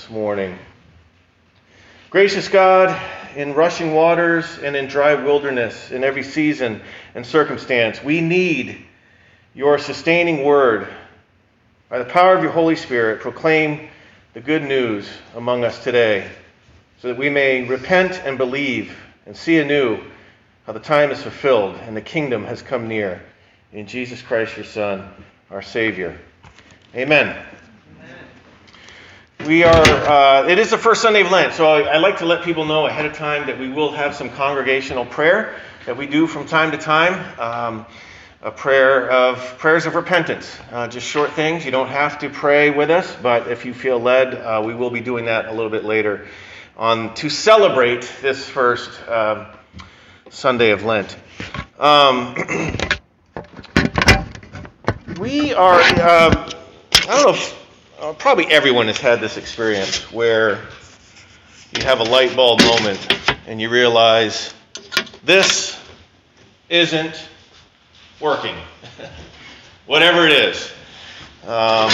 this morning. Gracious God, in rushing waters and in dry wilderness, in every season and circumstance, we need your sustaining word. By the power of your Holy Spirit, proclaim the good news among us today, so that we may repent and believe and see anew how the time is fulfilled and the kingdom has come near. In Jesus Christ, your Son, our Savior. Amen. We are, uh, it is the first Sunday of Lent, so I, I, like to let people know ahead of time that we will have some congregational prayer that we do from time to time. Um, a prayer of prayers of repentance, uh, just short things. You don't have to pray with us, but if you feel led, uh, we will be doing that a little bit later on to celebrate this first uh, Sunday of Lent. Um, we are, uh, I don't know if, uh, probably everyone has had this experience where you have a light bulb moment and you realize this isn't working, whatever it is. Um,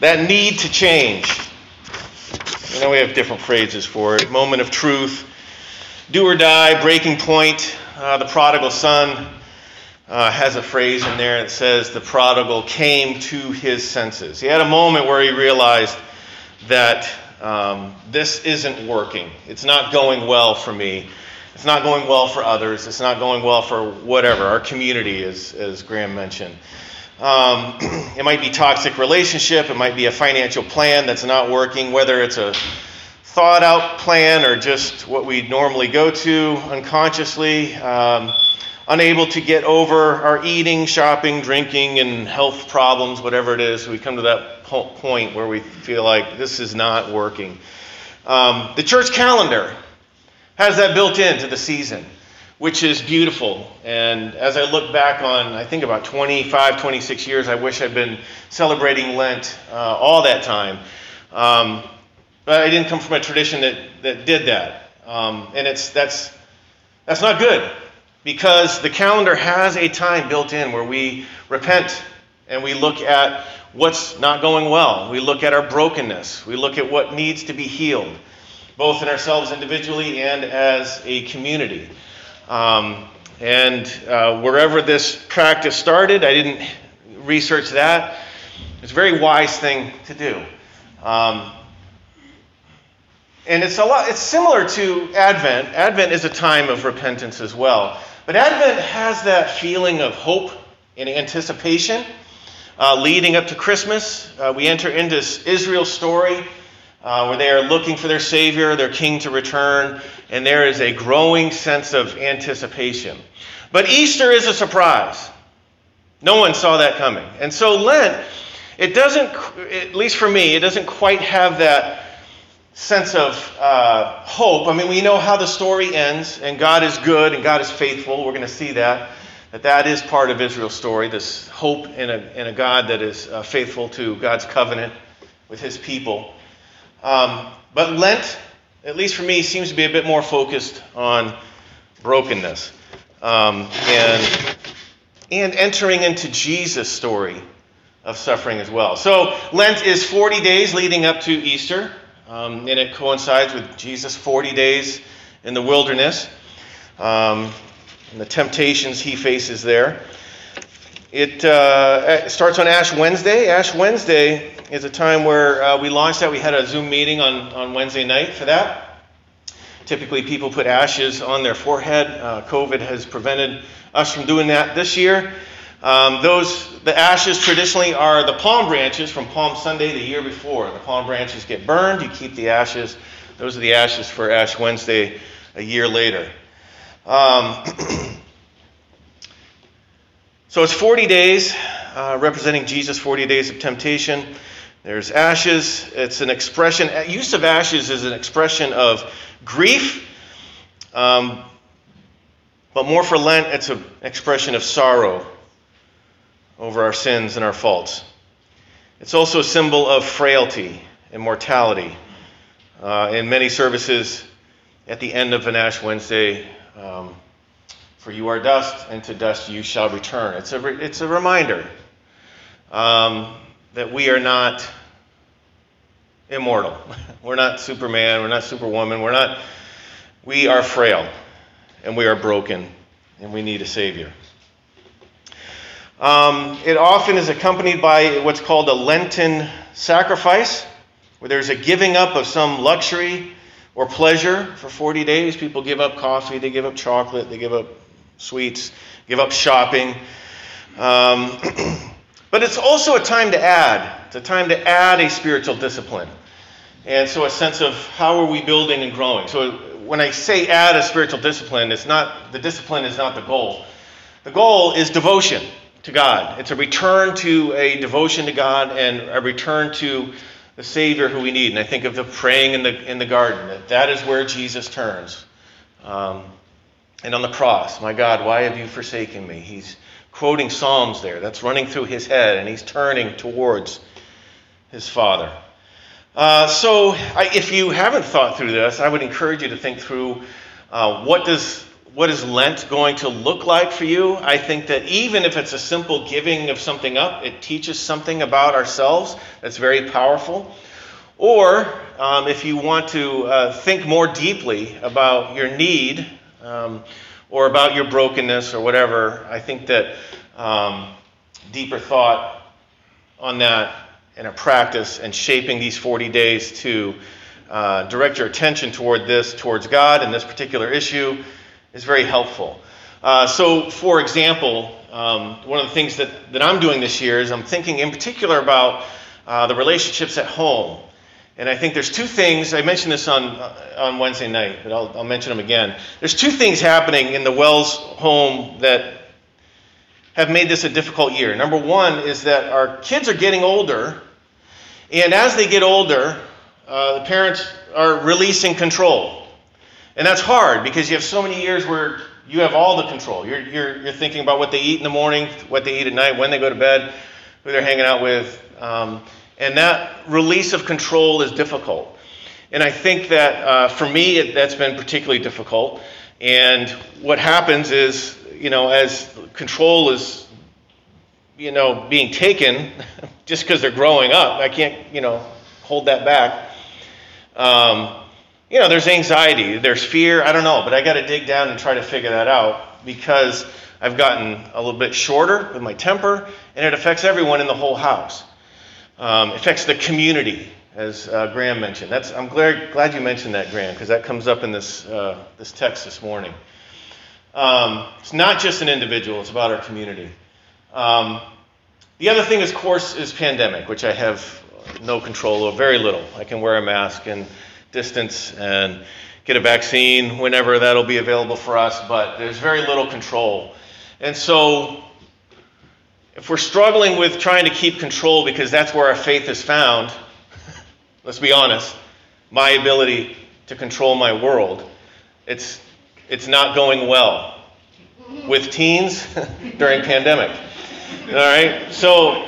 that need to change. You know, we have different phrases for it. Moment of truth, do or die, breaking point, uh, the prodigal son uh, has a phrase in there that says the prodigal came to his senses. He had a moment where he realized that um, this isn't working. It's not going well for me. It's not going well for others. It's not going well for whatever, our community, as, as Graham mentioned. Um, it might be toxic relationship. It might be a financial plan that's not working, whether it's a thought out plan or just what we normally go to unconsciously. Um, unable to get over our eating, shopping, drinking, and health problems, whatever it is. We come to that point where we feel like this is not working. Um, the church calendar has that built into the season, which is beautiful. And as I look back on, I think about 25, 26 years, I wish I'd been celebrating Lent uh, all that time. Um, but I didn't come from a tradition that, that did that. Um, and it's, that's, that's not good because the calendar has a time built in where we repent and we look at what's not going well. We look at our brokenness. We look at what needs to be healed both in ourselves individually and as a community. Um, and uh, wherever this practice started, I didn't research that. It's a very wise thing to do. Um, and it's a lot it's similar to Advent. Advent is a time of repentance as well. But Advent has that feeling of hope and anticipation. Uh, leading up to Christmas, uh, we enter into Israel's story uh, where they are looking for their Savior, their King to return, and there is a growing sense of anticipation. But Easter is a surprise. No one saw that coming. And so Lent, it doesn't, at least for me, it doesn't quite have that sense of uh, hope. I mean, we know how the story ends, and God is good and God is faithful. We're going to see that. That that is part of Israel's story, this hope in a, in a God that is uh, faithful to God's covenant with his people. Um, but Lent, at least for me, seems to be a bit more focused on brokenness um, and, and entering into Jesus' story of suffering as well. So Lent is 40 days leading up to Easter, um, and it coincides with Jesus' 40 days in the wilderness um, and the temptations he faces there. It uh, starts on Ash Wednesday. Ash Wednesday is a time where uh, we launched that. We had a Zoom meeting on, on Wednesday night for that. Typically, people put ashes on their forehead. Uh, COVID has prevented us from doing that this year. Um, those the ashes traditionally are the palm branches from Palm Sunday the year before. The palm branches get burned. You keep the ashes. Those are the ashes for Ash Wednesday a year later. Um, so it's 40 days, uh, representing Jesus' 40 days of temptation. There's ashes. It's an expression, use of ashes is an expression of grief, um, but more for Lent, it's an expression of sorrow over our sins and our faults. It's also a symbol of frailty and mortality. Uh, in many services, at the end of an Ash Wednesday, um, for you are dust, and to dust you shall return. It's a, re- it's a reminder um, that we are not immortal. We're not Superman, we're not Superwoman, we're not, we are frail and we are broken and we need a Savior. Um, it often is accompanied by what's called a Lenten sacrifice, where there's a giving up of some luxury or pleasure for 40 days. People give up coffee, they give up chocolate, they give up sweets, give up shopping. Um, but it's also a time to add. It's a time to add a spiritual discipline. And so a sense of how are we building and growing. So when I say add a spiritual discipline, it's not the discipline is not the goal. The goal is devotion to God. It's a return to a devotion to God and a return to the Savior who we need. And I think of the praying in the in the garden. That that is where Jesus turns. Um, and on the cross, my God, why have you forsaken me? He's quoting Psalms there. That's running through his head, and he's turning towards his Father. Uh, so, I, if you haven't thought through this, I would encourage you to think through uh, what does what is Lent going to look like for you? I think that even if it's a simple giving of something up, it teaches something about ourselves that's very powerful. Or um, if you want to uh, think more deeply about your need um, or about your brokenness or whatever, I think that um, deeper thought on that and a practice and shaping these 40 days to uh, direct your attention toward this, towards God and this particular issue is very helpful. Uh, so, for example, um, one of the things that, that I'm doing this year is I'm thinking in particular about uh, the relationships at home. And I think there's two things, I mentioned this on, uh, on Wednesday night, but I'll, I'll mention them again. There's two things happening in the Wells home that have made this a difficult year. Number one is that our kids are getting older, and as they get older, uh, the parents are releasing control. And that's hard because you have so many years where you have all the control. You're, you're, you're thinking about what they eat in the morning, what they eat at night, when they go to bed, who they're hanging out with. Um, and that release of control is difficult. And I think that uh, for me, it, that's been particularly difficult. And what happens is, you know, as control is, you know, being taken, just because they're growing up, I can't, you know, hold that back. Um, you know, there's anxiety, there's fear, I don't know, but I got to dig down and try to figure that out because I've gotten a little bit shorter with my temper, and it affects everyone in the whole house. Um, affects the community, as uh, Graham mentioned. That's, I'm glad, glad you mentioned that, Graham, because that comes up in this, uh, this text this morning. Um, it's not just an individual, it's about our community. Um, the other thing, of course, is pandemic, which I have no control over, very little. I can wear a mask and distance and get a vaccine whenever that'll be available for us, but there's very little control. And so, if we're struggling with trying to keep control because that's where our faith is found, let's be honest, my ability to control my world, it's, it's not going well with teens during pandemic. All right? So,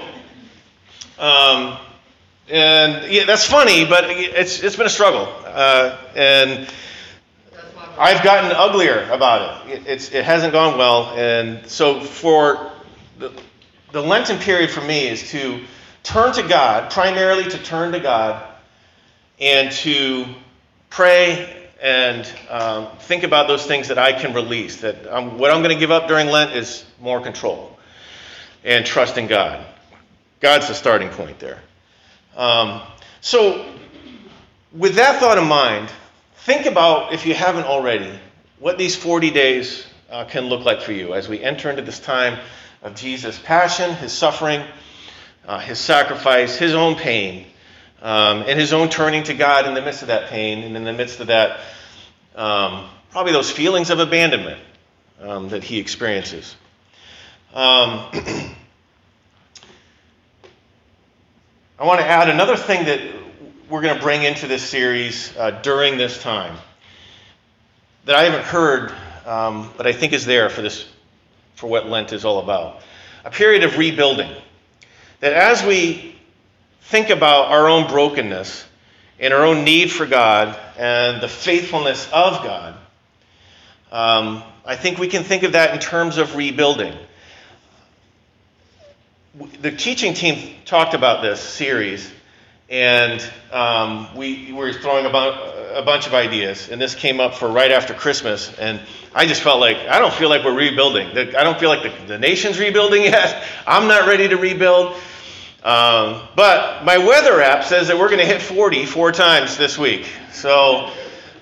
um, and yeah, that's funny, but it's, it's been a struggle. Uh, and I've gotten uglier about it. It's, it hasn't gone well. And so for the, the Lenten period for me is to turn to God, primarily to turn to God, and to pray and um, think about those things that I can release. That what I'm going to give up during Lent is more control and trust in God. God's the starting point there. Um, so, with that thought in mind, think about, if you haven't already, what these 40 days uh, can look like for you as we enter into this time of Jesus' passion, his suffering, uh, his sacrifice, his own pain, um, and his own turning to God in the midst of that pain and in the midst of that, um, probably those feelings of abandonment um, that he experiences. Um, I want to add another thing that we're going to bring into this series uh, during this time that I haven't heard, um, but I think is there for this, for what Lent is all about. A period of rebuilding. That as we think about our own brokenness and our own need for God and the faithfulness of God, um, I think we can think of that in terms of rebuilding the teaching team talked about this series, and um, we were throwing about a bunch of ideas, and this came up for right after Christmas, and I just felt like I don't feel like we're rebuilding. I don't feel like the, the nation's rebuilding yet. I'm not ready to rebuild. Um, but my weather app says that we're going to hit 40 four times this week. So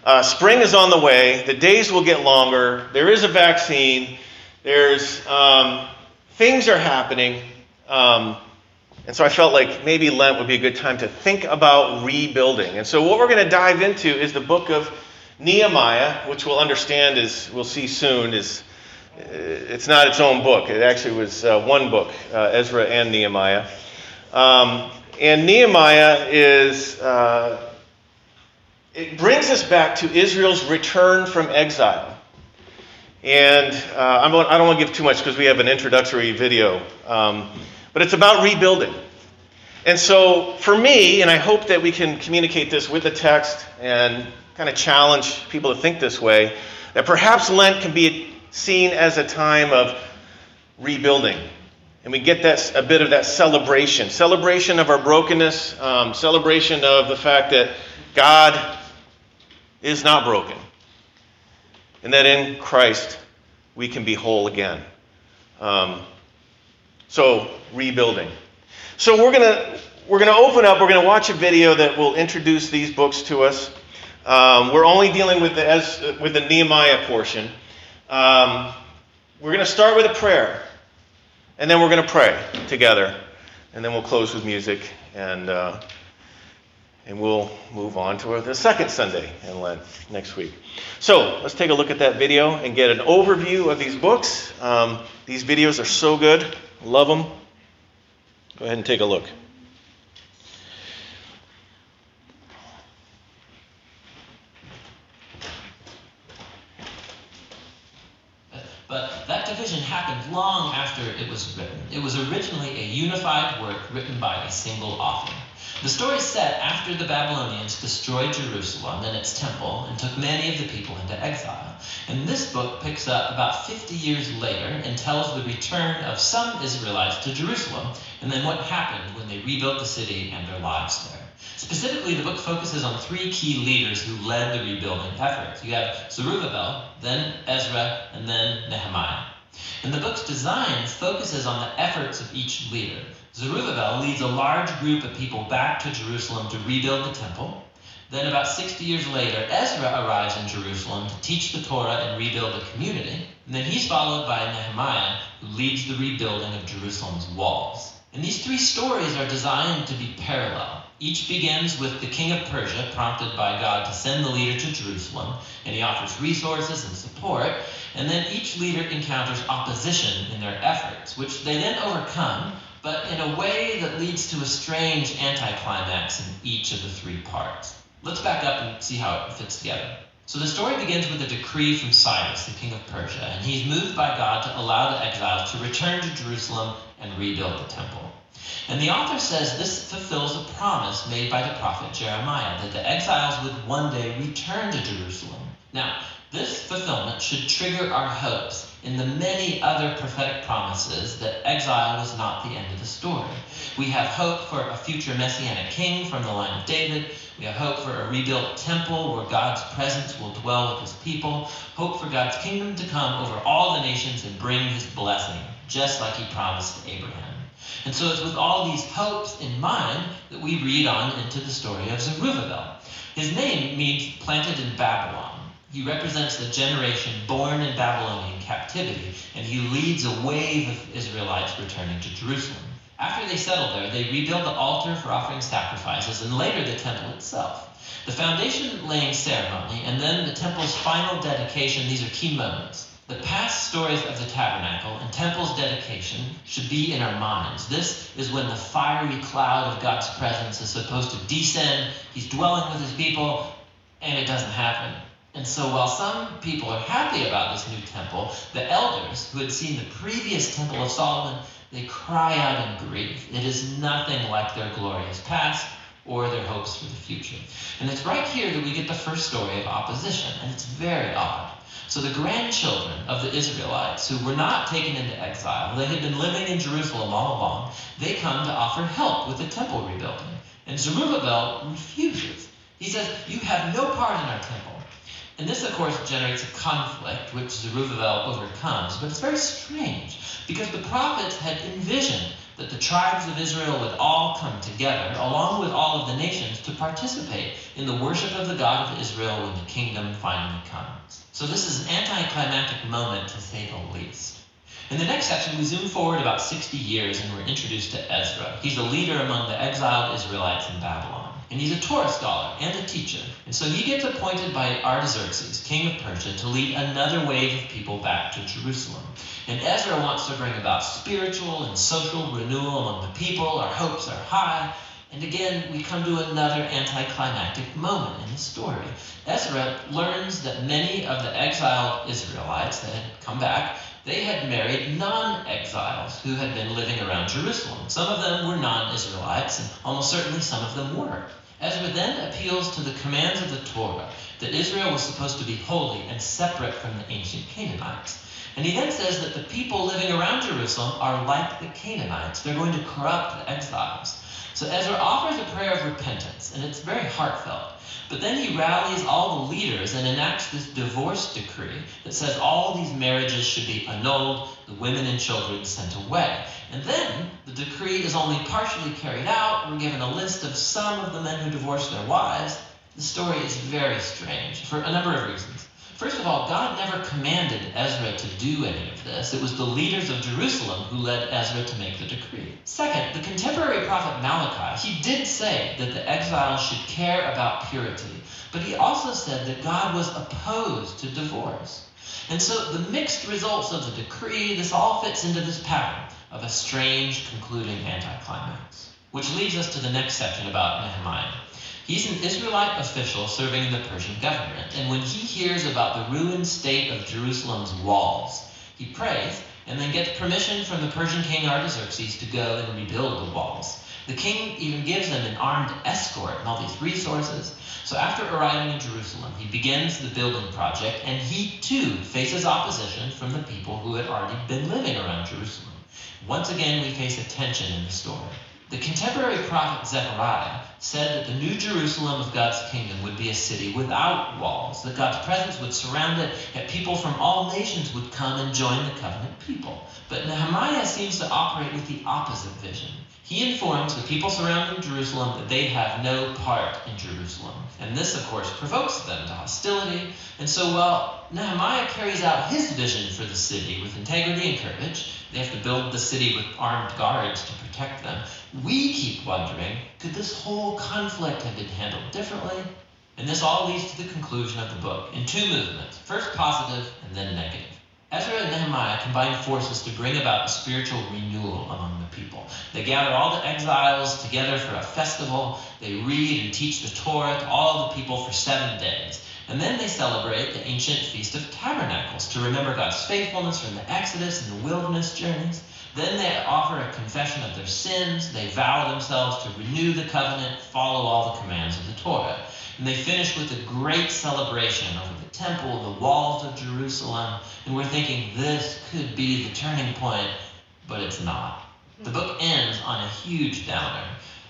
uh, spring is on the way. The days will get longer. There is a vaccine. There's um, things are happening. Um, and so I felt like maybe Lent would be a good time to think about rebuilding. And so what we're going to dive into is the book of Nehemiah, which we'll understand as we'll see soon is uh, it's not its own book. It actually was uh, one book, uh, Ezra and Nehemiah. Um, and Nehemiah is uh, it brings us back to Israel's return from exile. And uh, I don't want to give too much because we have an introductory video. Um, but it's about rebuilding. And so, for me, and I hope that we can communicate this with the text and kind of challenge people to think this way, that perhaps Lent can be seen as a time of rebuilding. And we get that, a bit of that celebration celebration of our brokenness, um, celebration of the fact that God is not broken, and that in Christ we can be whole again. Um, so, rebuilding. So, we're going to we're going to open up, we're going to watch a video that will introduce these books to us. Um, we're only dealing with the, as, with the Nehemiah portion. Um, we're going to start with a prayer, and then we're going to pray together, and then we'll close with music, and, uh, and we'll move on to the second Sunday in Lent next week. So let's take a look at that video and get an overview of these books. Um, these videos are so good. Love them. Go ahead and take a look. But that division happened long after it was written. It was originally a unified work written by a single author. The story is set after the Babylonians destroyed Jerusalem and its temple and took many of the people into exile. And this book picks up about 50 years later and tells the return of some Israelites to Jerusalem and then what happened when they rebuilt the city and their lives there. Specifically, the book focuses on three key leaders who led the rebuilding efforts. You have Zerubbabel, then Ezra, and then Nehemiah. And the book's design focuses on the efforts of each leader. Zerubbabel leads a large group of people back to Jerusalem to rebuild the temple. Then, about 60 years later, Ezra arrives in Jerusalem to teach the Torah and rebuild the community. And then he's followed by Nehemiah, who leads the rebuilding of Jerusalem's walls. And these three stories are designed to be parallel. Each begins with the king of Persia, prompted by God to send the leader to Jerusalem, and he offers resources and support. And then each leader encounters opposition in their efforts, which they then overcome but in a way that leads to a strange anticlimax in each of the three parts. Let's back up and see how it fits together. So the story begins with a decree from Cyrus, the king of Persia, and he's moved by God to allow the exiles to return to Jerusalem and rebuild the temple. And the author says this fulfills a promise made by the prophet Jeremiah that the exiles would one day return to Jerusalem. Now, this fulfillment should trigger our hopes in the many other prophetic promises that exile was not the end of the story. We have hope for a future messianic king from the line of David. We have hope for a rebuilt temple where God's presence will dwell with his people. Hope for God's kingdom to come over all the nations and bring his blessing, just like he promised to Abraham. And so it's with all these hopes in mind that we read on into the story of Zerubbabel. His name means planted in Babylon. He represents the generation born in Babylonian captivity, and he leads a wave of Israelites returning to Jerusalem. After they settle there, they rebuild the altar for offering sacrifices and later the temple itself. The foundation laying ceremony and then the temple's final dedication, these are key moments. The past stories of the tabernacle and temple's dedication should be in our minds. This is when the fiery cloud of God's presence is supposed to descend. He's dwelling with his people, and it doesn't happen. And so while some people are happy about this new temple, the elders who had seen the previous temple of Solomon, they cry out in grief. It is nothing like their glorious past or their hopes for the future. And it's right here that we get the first story of opposition, and it's very odd. So the grandchildren of the Israelites who were not taken into exile, they had been living in Jerusalem all along, they come to offer help with the temple rebuilding. And Zerubbabel refuses. He says, You have no part in our temple. And this, of course, generates a conflict which Zerubbabel overcomes. But it's very strange because the prophets had envisioned that the tribes of Israel would all come together, along with all of the nations, to participate in the worship of the God of Israel when the kingdom finally comes. So this is an anticlimactic moment, to say the least. In the next section, we zoom forward about 60 years and we're introduced to Ezra. He's a leader among the exiled Israelites in Babylon. And he's a Torah scholar and a teacher. And so he gets appointed by Artaxerxes, king of Persia, to lead another wave of people back to Jerusalem. And Ezra wants to bring about spiritual and social renewal among the people. Our hopes are high. And again, we come to another anticlimactic moment in the story. Ezra learns that many of the exiled Israelites that had come back, they had married non-exiles who had been living around Jerusalem. Some of them were non-Israelites, and almost certainly some of them were. Ezra then appeals to the commands of the Torah that Israel was supposed to be holy and separate from the ancient Canaanites. And he then says that the people living around Jerusalem are like the Canaanites. They're going to corrupt the exiles. So Ezra offers a prayer of repentance, and it's very heartfelt. But then he rallies all the leaders and enacts this divorce decree that says all these marriages should be annulled, the women and children sent away. And then the decree is only partially carried out. We're given a list of some of the men who divorced their wives. The story is very strange for a number of reasons. First of all, God never commanded Ezra to do any of this. It was the leaders of Jerusalem who led Ezra to make the decree. Second, the contemporary prophet Malachi, he did say that the exiles should care about purity, but he also said that God was opposed to divorce. And so the mixed results of the decree, this all fits into this pattern of a strange concluding anticlimax. Which leads us to the next section about Nehemiah. He's an Israelite official serving in the Persian government, and when he hears about the ruined state of Jerusalem's walls, he prays and then gets permission from the Persian king Artaxerxes to go and rebuild the walls. The king even gives him an armed escort and all these resources. So after arriving in Jerusalem, he begins the building project, and he too faces opposition from the people who had already been living around Jerusalem. Once again, we face a tension in the story. The contemporary prophet Zechariah said that the new Jerusalem of God's kingdom would be a city without walls, that God's presence would surround it, that people from all nations would come and join the covenant people. But Nehemiah seems to operate with the opposite vision. He informs the people surrounding Jerusalem that they have no part in Jerusalem. And this, of course, provokes them to hostility. And so while Nehemiah carries out his vision for the city with integrity and courage, they have to build the city with armed guards to protect them. We keep wondering could this whole conflict have been handled differently? And this all leads to the conclusion of the book in two movements first positive and then negative. Ezra and Nehemiah combine forces to bring about a spiritual renewal among the people. They gather all the exiles together for a festival. They read and teach the Torah to all the people for seven days. And then they celebrate the ancient Feast of Tabernacles to remember God's faithfulness from the Exodus and the wilderness journeys. Then they offer a confession of their sins. They vow themselves to renew the covenant, follow all the commands of the Torah. And they finish with a great celebration over the temple, the walls of Jerusalem. And we're thinking this could be the turning point, but it's not. The book ends on a huge downer.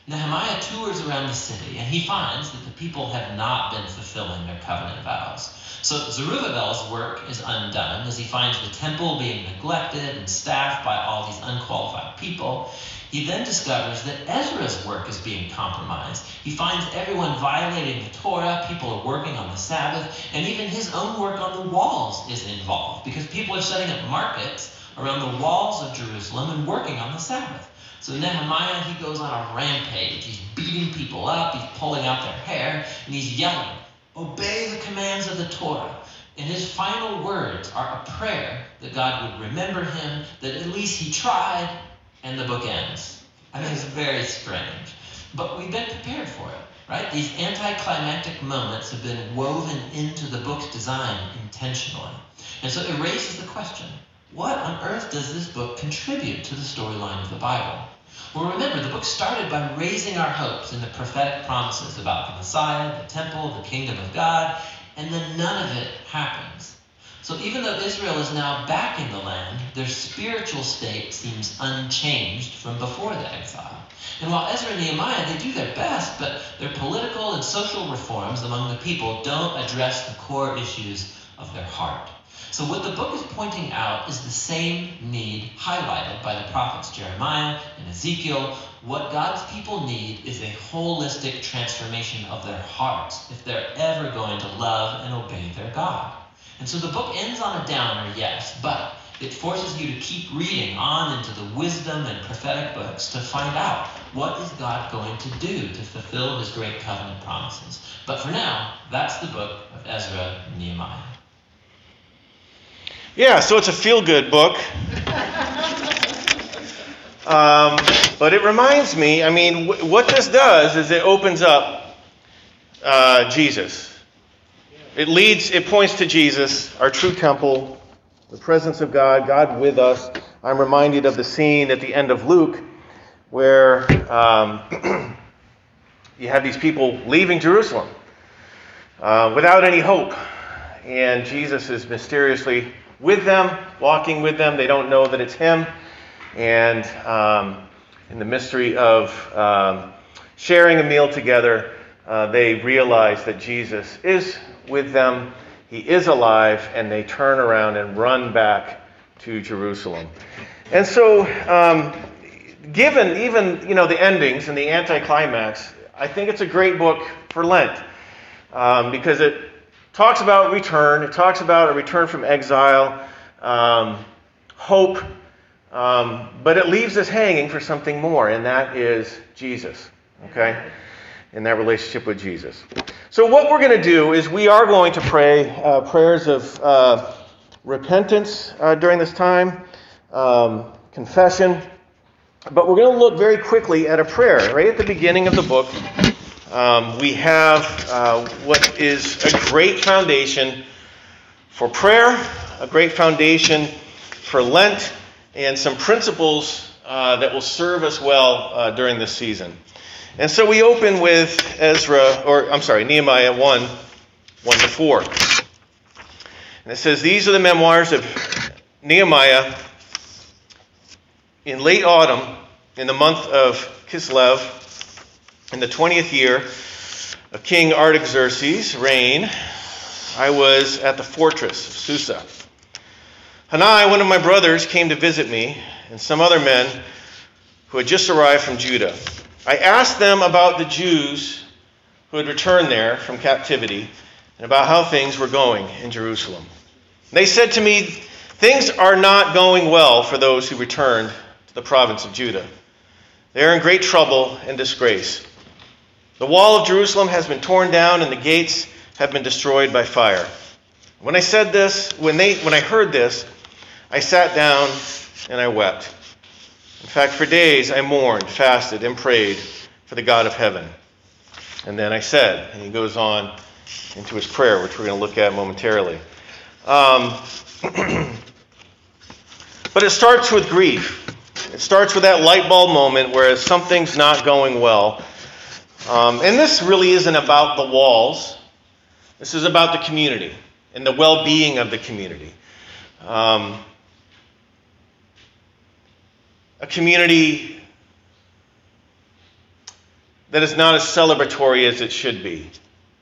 Nehemiah tours around the city and he finds that the people have not been fulfilling their covenant vows. So Zerubbabel's work is undone as he finds the temple being neglected and staffed by all these unqualified people. He then discovers that Ezra's work is being compromised. He finds everyone violating the Torah, people are working on the Sabbath, and even his own work on the walls is involved because people are setting up markets around the walls of Jerusalem and working on the Sabbath. So Nehemiah, he goes on a rampage. He's beating people up, he's pulling out their hair, and he's yelling, Obey the commands of the Torah. And his final words are a prayer that God would remember him, that at least he tried, and the book ends. I mean, it's very strange. But we've been prepared for it, right? These anticlimactic moments have been woven into the book's design intentionally. And so it raises the question what on earth does this book contribute to the storyline of the Bible? Well, remember, the book started by raising our hopes in the prophetic promises about the Messiah, the temple, the kingdom of God, and then none of it happens. So even though Israel is now back in the land, their spiritual state seems unchanged from before the exile. And while Ezra and Nehemiah, they do their best, but their political and social reforms among the people don't address the core issues of their heart. So, what the book is pointing out is the same need highlighted by the prophets Jeremiah and Ezekiel. What God's people need is a holistic transformation of their hearts if they're ever going to love and obey their God. And so the book ends on a downer, yes, but it forces you to keep reading on into the wisdom and prophetic books to find out what is God going to do to fulfill his great covenant promises. But for now, that's the book of Ezra and Nehemiah. Yeah, so it's a feel good book. um, but it reminds me, I mean, what this does is it opens up uh, Jesus. It leads, it points to Jesus, our true temple, the presence of God, God with us. I'm reminded of the scene at the end of Luke where um, you have these people leaving Jerusalem uh, without any hope. And Jesus is mysteriously with them, walking with them. They don't know that it's Him. And um, in the mystery of um, sharing a meal together, uh, they realize that Jesus is with them he is alive, and they turn around and run back to Jerusalem. And so, um, given even you know the endings and the anticlimax, I think it's a great book for Lent um, because it talks about return. It talks about a return from exile, um, hope, um, but it leaves us hanging for something more, and that is Jesus. Okay in that relationship with Jesus. So, what we're going to do is we are going to pray uh, prayers of uh, repentance uh, during this time, um, confession, but we're going to look very quickly at a prayer. Right at the beginning of the book, um, we have uh, what is a great foundation for prayer, a great foundation for Lent, and some principles uh, that will serve us well uh, during this season. And so we open with Ezra, or I'm sorry, Nehemiah 1 1 to 4. And it says, These are the memoirs of Nehemiah in late autumn, in the month of Kislev, in the 20th year of King Artaxerxes' reign. I was at the fortress of Susa. Hanani, one of my brothers, came to visit me, and some other men who had just arrived from Judah. I asked them about the Jews who had returned there from captivity and about how things were going in Jerusalem. They said to me, Things are not going well for those who returned to the province of Judah. They are in great trouble and disgrace. The wall of Jerusalem has been torn down and the gates have been destroyed by fire. When I said this, when, they, when I heard this, I sat down and I wept. In fact, for days I mourned, fasted, and prayed for the God of heaven. And then I said, and he goes on into his prayer, which we're going to look at momentarily. Um, but it starts with grief. It starts with that light bulb moment where something's not going well. Um, and this really isn't about the walls, this is about the community and the well being of the community. Um, a community that is not as celebratory as it should be.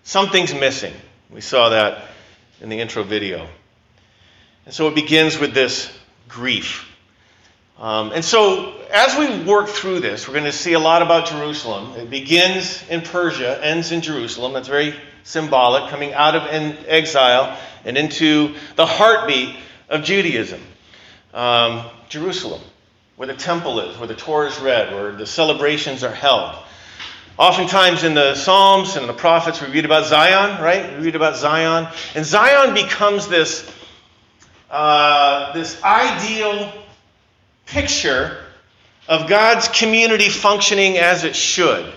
Something's missing. We saw that in the intro video. And so it begins with this grief. Um, and so, as we work through this, we're going to see a lot about Jerusalem. It begins in Persia, ends in Jerusalem. That's very symbolic, coming out of exile and into the heartbeat of Judaism um, Jerusalem where the temple is, where the Torah is read, where the celebrations are held. Oftentimes in the Psalms and the prophets, we read about Zion, right? We read about Zion. And Zion becomes this, uh, this ideal picture of God's community functioning as it should.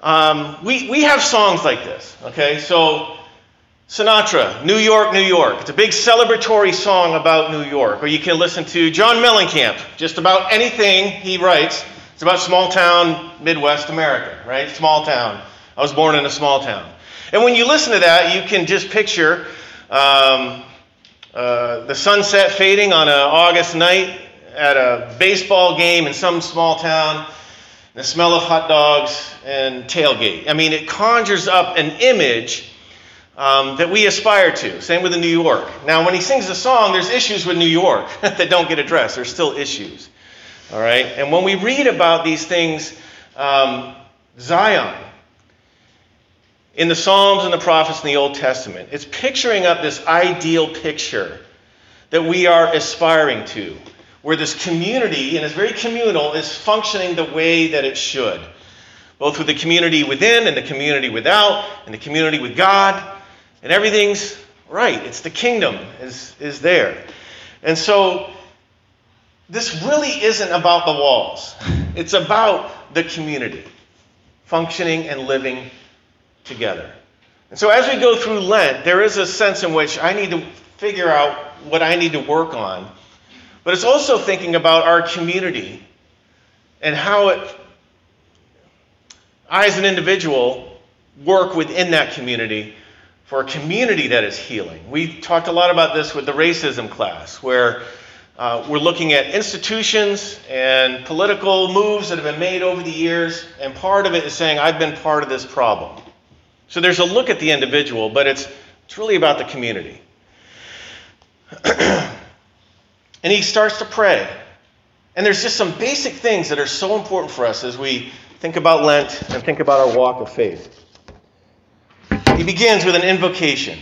Um, we, we have songs like this, okay? So Sinatra, New York, New York. It's a big celebratory song about New York. Or you can listen to John Mellencamp. Just about anything he writes, it's about small town Midwest America, right? Small town. I was born in a small town. And when you listen to that, you can just picture um, uh, the sunset fading on an August night at a baseball game in some small town. the smell of hot dogs and tailgate. I mean, it conjures up an image um, that we aspire to. Same with the New York. Now, when he sings a song, there's issues with New York that don't get addressed. There's still issues. All right? And when we read about these things, um, Zion, in the Psalms and the prophets in the Old Testament, it's picturing up this ideal picture that we are aspiring to where this community, and it's very communal, is functioning the way that it should, both with the community within and the community without, and the community with God, and everything's right. It's the kingdom is, is there. And so this really isn't about the walls, it's about the community functioning and living together. And so as we go through Lent, there is a sense in which I need to figure out what I need to work on but it's also thinking about our community and how it, I as an individual work within that community for a community that is healing. We talked a lot about this with the racism class, where uh, we're looking at institutions and political moves that have been made over the years, and part of it is saying, I've been part of this problem. So there's a look at the individual, but it's, it's really about the community. And he starts to pray. And there's just some basic things that are so important for us as we think about Lent and think about our walk of faith. He begins with an invocation.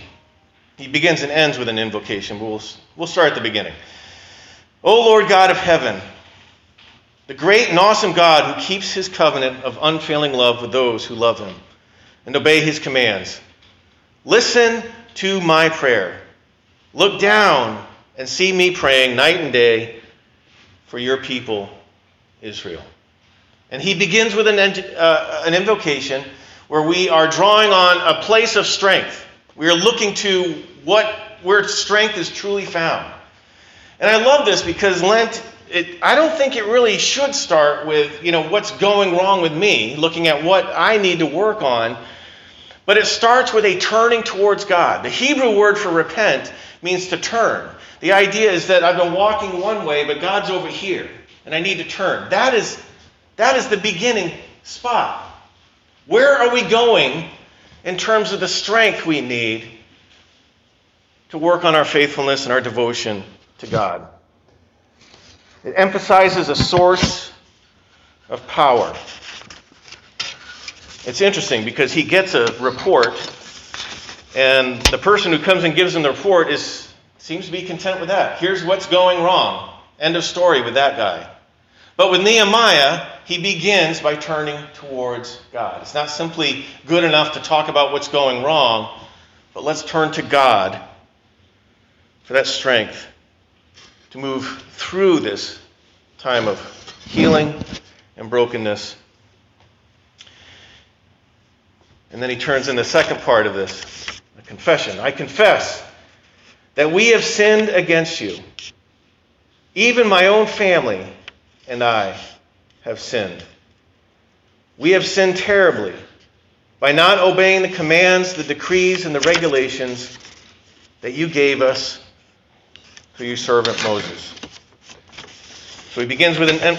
He begins and ends with an invocation, but we'll, we'll start at the beginning. O Lord God of heaven, the great and awesome God who keeps his covenant of unfailing love with those who love him and obey his commands, listen to my prayer. Look down and see me praying night and day for your people, Israel. And he begins with an, uh, an invocation where we are drawing on a place of strength. We are looking to what where strength is truly found. And I love this because Lent, it, I don't think it really should start with, you know, what's going wrong with me, looking at what I need to work on. But it starts with a turning towards God. The Hebrew word for repent means to turn. The idea is that I've been walking one way, but God's over here, and I need to turn. That is, that is the beginning spot. Where are we going in terms of the strength we need to work on our faithfulness and our devotion to God? It emphasizes a source of power. It's interesting because he gets a report, and the person who comes and gives him the report is Seems to be content with that. Here's what's going wrong. End of story with that guy. But with Nehemiah, he begins by turning towards God. It's not simply good enough to talk about what's going wrong, but let's turn to God for that strength to move through this time of healing and brokenness. And then he turns in the second part of this, a confession. I confess that we have sinned against you. Even my own family and I have sinned. We have sinned terribly by not obeying the commands, the decrees, and the regulations that you gave us through your servant Moses. So he begins with an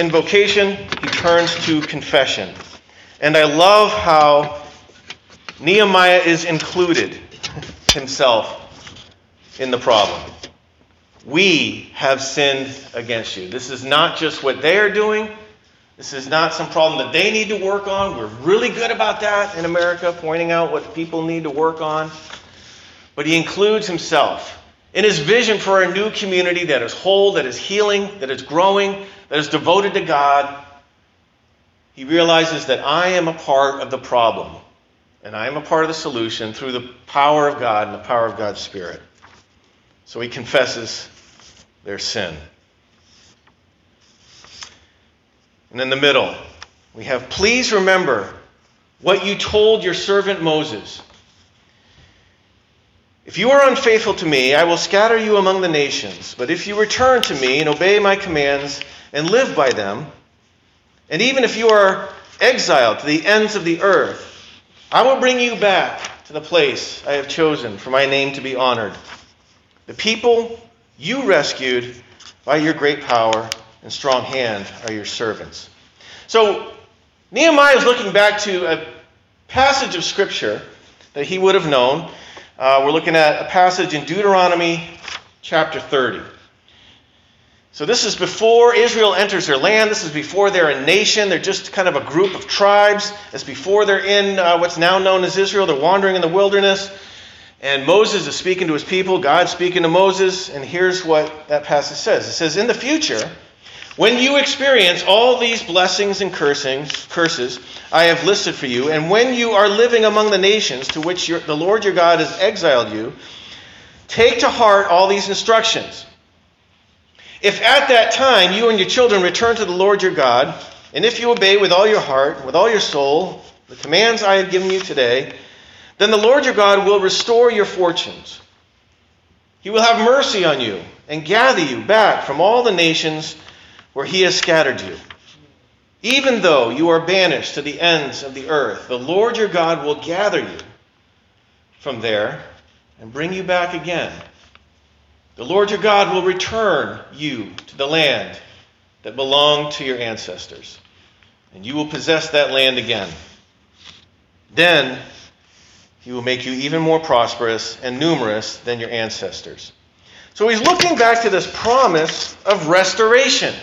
invocation, he turns to confession. And I love how Nehemiah is included himself in the problem. We have sinned against you. This is not just what they are doing. This is not some problem that they need to work on. We're really good about that in America, pointing out what people need to work on. But he includes himself in his vision for a new community that is whole, that is healing, that is growing, that is devoted to God. He realizes that I am a part of the problem, and I am a part of the solution through the power of God and the power of God's Spirit. So he confesses their sin. And in the middle, we have, Please remember what you told your servant Moses. If you are unfaithful to me, I will scatter you among the nations. But if you return to me and obey my commands and live by them, and even if you are exiled to the ends of the earth, I will bring you back to the place I have chosen for my name to be honored. The people you rescued by your great power and strong hand are your servants. So Nehemiah is looking back to a passage of Scripture that he would have known. Uh, we're looking at a passage in Deuteronomy chapter 30. So this is before Israel enters their land. This is before they're a nation. They're just kind of a group of tribes. It's before they're in uh, what's now known as Israel. They're wandering in the wilderness. And Moses is speaking to his people, God speaking to Moses, and here's what that passage says. It says, In the future, when you experience all these blessings and cursings, curses I have listed for you, and when you are living among the nations to which your, the Lord your God has exiled you, take to heart all these instructions. If at that time you and your children return to the Lord your God, and if you obey with all your heart, with all your soul, the commands I have given you today, then the Lord your God will restore your fortunes. He will have mercy on you and gather you back from all the nations where he has scattered you. Even though you are banished to the ends of the earth, the Lord your God will gather you from there and bring you back again. The Lord your God will return you to the land that belonged to your ancestors, and you will possess that land again. Then he will make you even more prosperous and numerous than your ancestors. So he's looking back to this promise of restoration,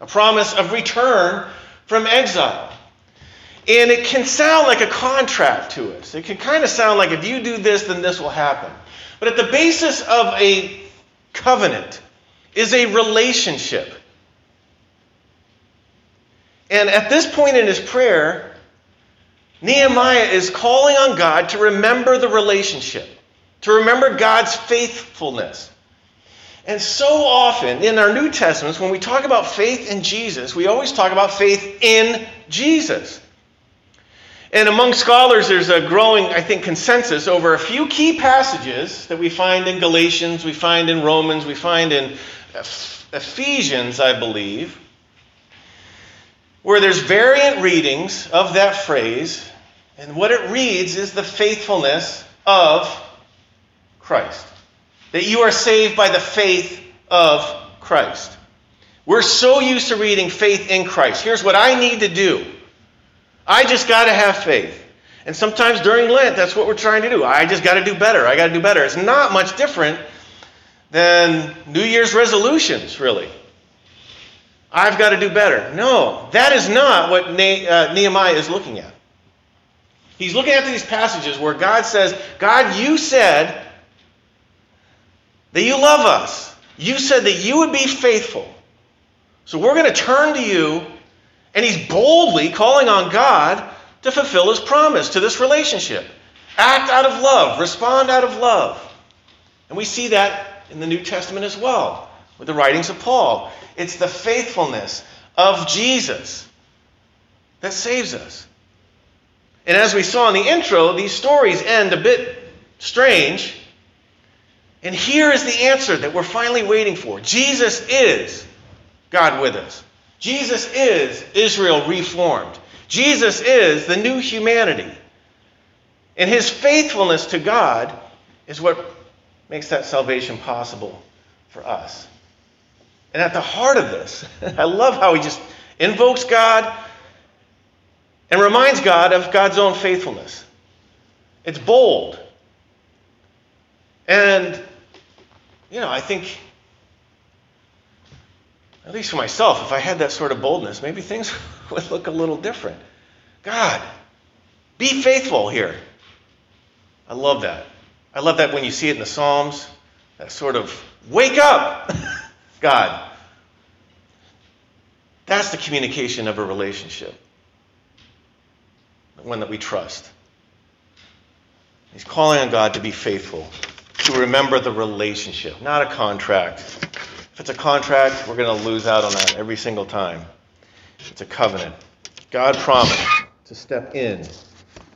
a promise of return from exile. And it can sound like a contract to us. It can kind of sound like if you do this, then this will happen. But at the basis of a covenant is a relationship. And at this point in his prayer, Nehemiah is calling on God to remember the relationship, to remember God's faithfulness. And so often in our New Testaments, when we talk about faith in Jesus, we always talk about faith in Jesus. And among scholars, there's a growing, I think, consensus over a few key passages that we find in Galatians, we find in Romans, we find in Ephesians, I believe, where there's variant readings of that phrase, and what it reads is the faithfulness of Christ. That you are saved by the faith of Christ. We're so used to reading faith in Christ. Here's what I need to do I just got to have faith. And sometimes during Lent, that's what we're trying to do. I just got to do better. I got to do better. It's not much different than New Year's resolutions, really. I've got to do better. No, that is not what uh, Nehemiah is looking at. He's looking at these passages where God says, God, you said that you love us. You said that you would be faithful. So we're going to turn to you. And he's boldly calling on God to fulfill his promise to this relationship. Act out of love, respond out of love. And we see that in the New Testament as well with the writings of Paul. It's the faithfulness of Jesus that saves us. And as we saw in the intro, these stories end a bit strange. And here is the answer that we're finally waiting for Jesus is God with us. Jesus is Israel reformed. Jesus is the new humanity. And his faithfulness to God is what makes that salvation possible for us. And at the heart of this, I love how he just invokes God and reminds God of God's own faithfulness. It's bold. And, you know, I think, at least for myself, if I had that sort of boldness, maybe things would look a little different. God, be faithful here. I love that. I love that when you see it in the Psalms, that sort of wake up. God. That's the communication of a relationship, one that we trust. He's calling on God to be faithful, to remember the relationship, not a contract. If it's a contract, we're going to lose out on that every single time. It's a covenant. God promised to step in.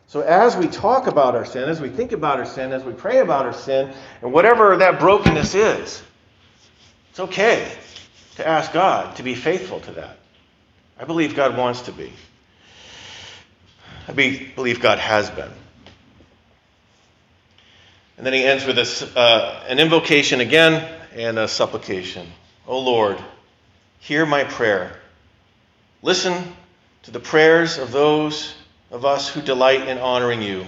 So, as we talk about our sin, as we think about our sin, as we pray about our sin, and whatever that brokenness is, it's okay to ask God to be faithful to that. I believe God wants to be. I believe God has been. And then he ends with this, uh, an invocation again and a supplication. O oh Lord, hear my prayer. Listen to the prayers of those of us who delight in honoring you.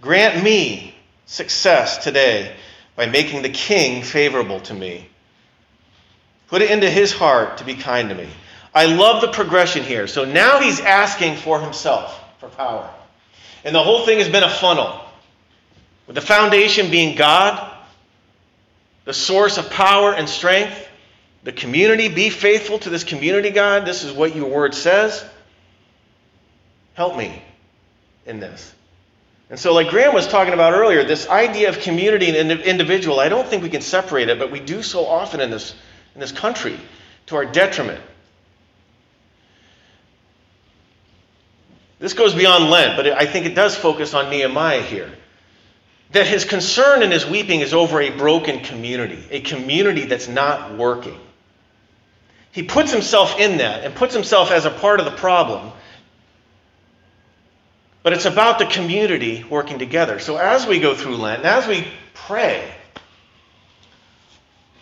Grant me success today by making the king favorable to me. Put it into his heart to be kind to me. I love the progression here. So now he's asking for himself for power. And the whole thing has been a funnel. With the foundation being God, the source of power and strength, the community, be faithful to this community, God. This is what your word says. Help me in this. And so, like Graham was talking about earlier, this idea of community and individual, I don't think we can separate it, but we do so often in this, in this country to our detriment. This goes beyond Lent, but I think it does focus on Nehemiah here. That his concern and his weeping is over a broken community, a community that's not working. He puts himself in that and puts himself as a part of the problem but it's about the community working together. So as we go through Lent, and as we pray,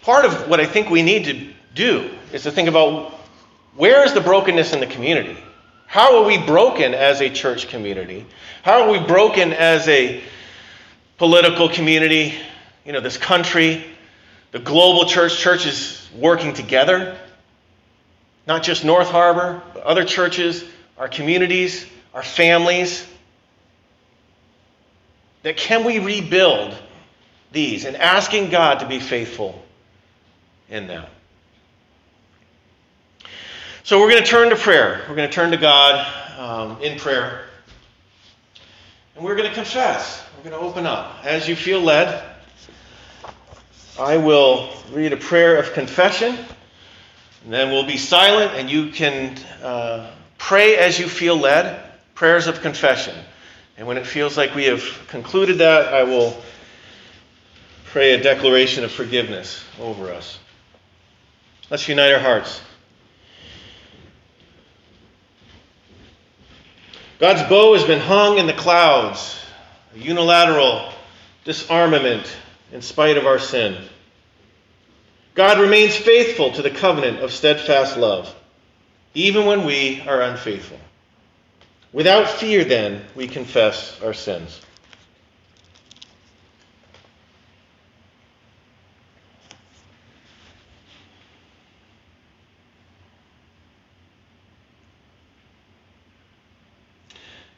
part of what I think we need to do is to think about where is the brokenness in the community? How are we broken as a church community? How are we broken as a political community? You know, this country, the global church, churches working together. Not just North Harbor, but other churches, our communities, our families. That can we rebuild these and asking God to be faithful in them. So we're going to turn to prayer. We're going to turn to God um, in prayer. And we're going to confess. Going to open up. As you feel led, I will read a prayer of confession. And then we'll be silent and you can uh, pray as you feel led. Prayers of confession. And when it feels like we have concluded that, I will pray a declaration of forgiveness over us. Let's unite our hearts. God's bow has been hung in the clouds, unilateral disarmament in spite of our sin. God remains faithful to the covenant of steadfast love, even when we are unfaithful. Without fear, then, we confess our sins.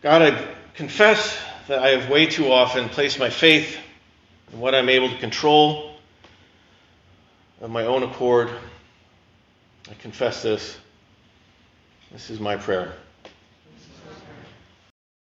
God, I confess that I have way too often placed my faith in what I'm able to control of my own accord. I confess this. This is my prayer.